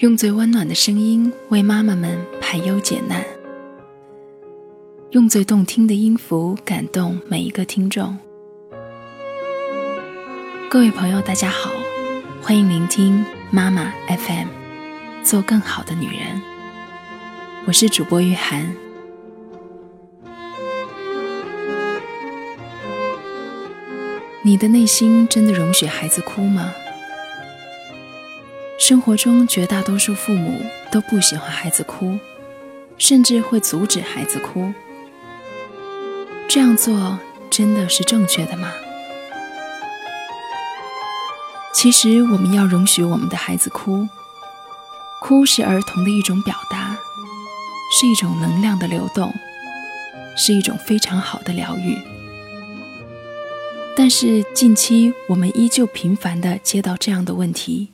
用最温暖的声音为妈妈们排忧解难，用最动听的音符感动每一个听众。各位朋友，大家好，欢迎聆听妈妈 FM，做更好的女人。我是主播玉涵。你的内心真的容许孩子哭吗？生活中绝大多数父母都不喜欢孩子哭，甚至会阻止孩子哭。这样做真的是正确的吗？其实我们要容许我们的孩子哭，哭是儿童的一种表达，是一种能量的流动，是一种非常好的疗愈。但是近期我们依旧频繁地接到这样的问题。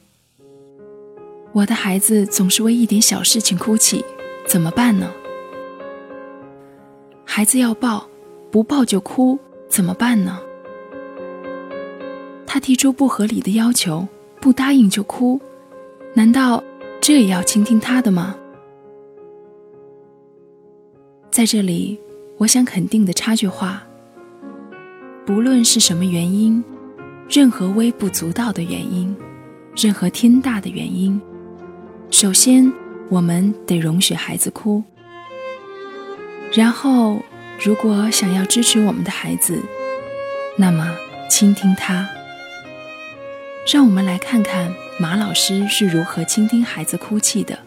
我的孩子总是为一点小事情哭泣，怎么办呢？孩子要抱，不抱就哭，怎么办呢？他提出不合理的要求，不答应就哭，难道这也要倾听他的吗？在这里，我想肯定的插句话：不论是什么原因，任何微不足道的原因，任何天大的原因。首先，我们得容许孩子哭。然后，如果想要支持我们的孩子，那么倾听他。让我们来看看马老师是如何倾听孩子哭泣的。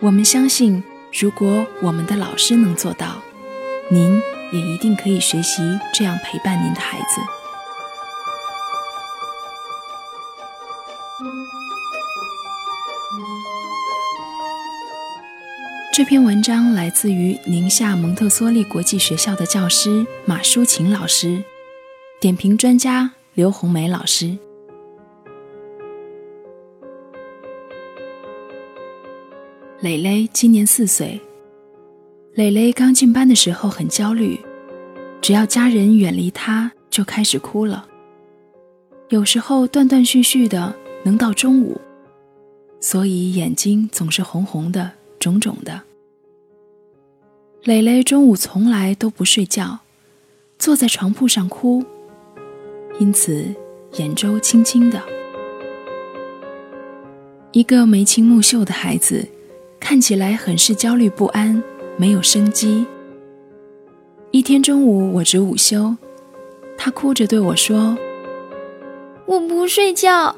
我们相信，如果我们的老师能做到，您也一定可以学习这样陪伴您的孩子。这篇文章来自于宁夏蒙特梭利国际学校的教师马淑琴老师，点评专家刘红梅老师。蕾蕾今年四岁，蕾蕾刚进班的时候很焦虑，只要家人远离她就开始哭了，有时候断断续续的，能到中午，所以眼睛总是红红的、肿肿的。蕾蕾中午从来都不睡觉，坐在床铺上哭，因此眼周青青的。一个眉清目秀的孩子，看起来很是焦虑不安，没有生机。一天中午我值午休，他哭着对我说：“我不睡觉。”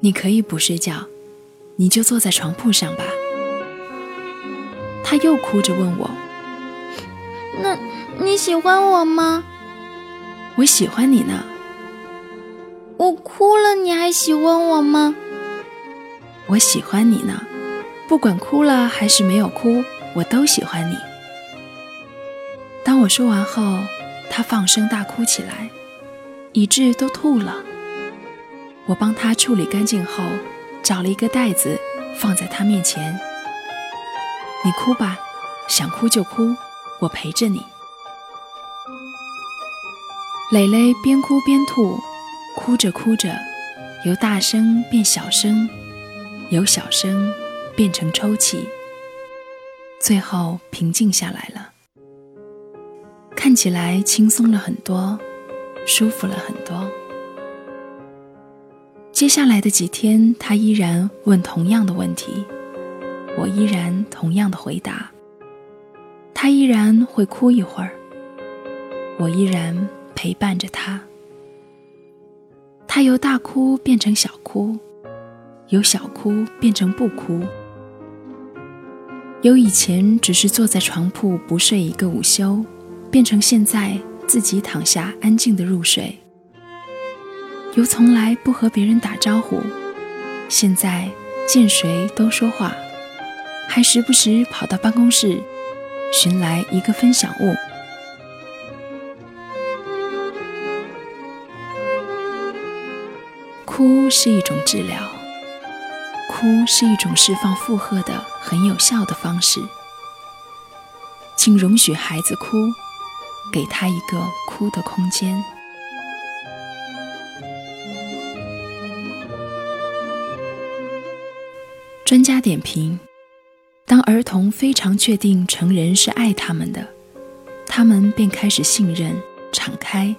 你可以不睡觉，你就坐在床铺上吧。他又哭着问我：“那你喜欢我吗？”“我喜欢你呢。”“我哭了，你还喜欢我吗？”“我喜欢你呢，不管哭了还是没有哭，我都喜欢你。”当我说完后，他放声大哭起来，以致都吐了。我帮他处理干净后，找了一个袋子放在他面前。你哭吧，想哭就哭，我陪着你。蕾蕾边哭边吐，哭着哭着，由大声变小声，由小声变成抽泣，最后平静下来了，看起来轻松了很多，舒服了很多。接下来的几天，他依然问同样的问题。我依然同样的回答，他依然会哭一会儿，我依然陪伴着他。他由大哭变成小哭，由小哭变成不哭，由以前只是坐在床铺不睡一个午休，变成现在自己躺下安静的入睡，由从来不和别人打招呼，现在见谁都说话。还时不时跑到办公室，寻来一个分享物。哭是一种治疗，哭是一种释放负荷的很有效的方式。请容许孩子哭，给他一个哭的空间。专家点评：当儿童非常确定成人是爱他们的，他们便开始信任、敞开，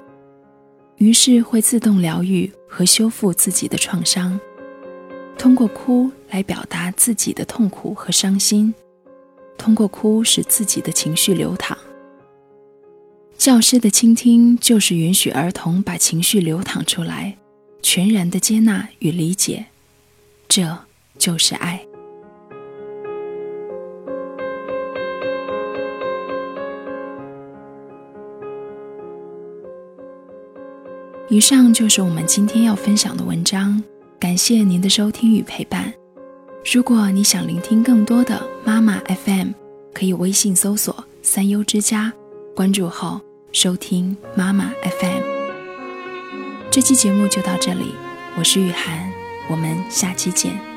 于是会自动疗愈和修复自己的创伤，通过哭来表达自己的痛苦和伤心，通过哭使自己的情绪流淌。教师的倾听就是允许儿童把情绪流淌出来，全然的接纳与理解，这就是爱。以上就是我们今天要分享的文章，感谢您的收听与陪伴。如果你想聆听更多的妈妈 FM，可以微信搜索“三优之家”，关注后。收听妈妈 FM，这期节目就到这里，我是雨涵，我们下期见。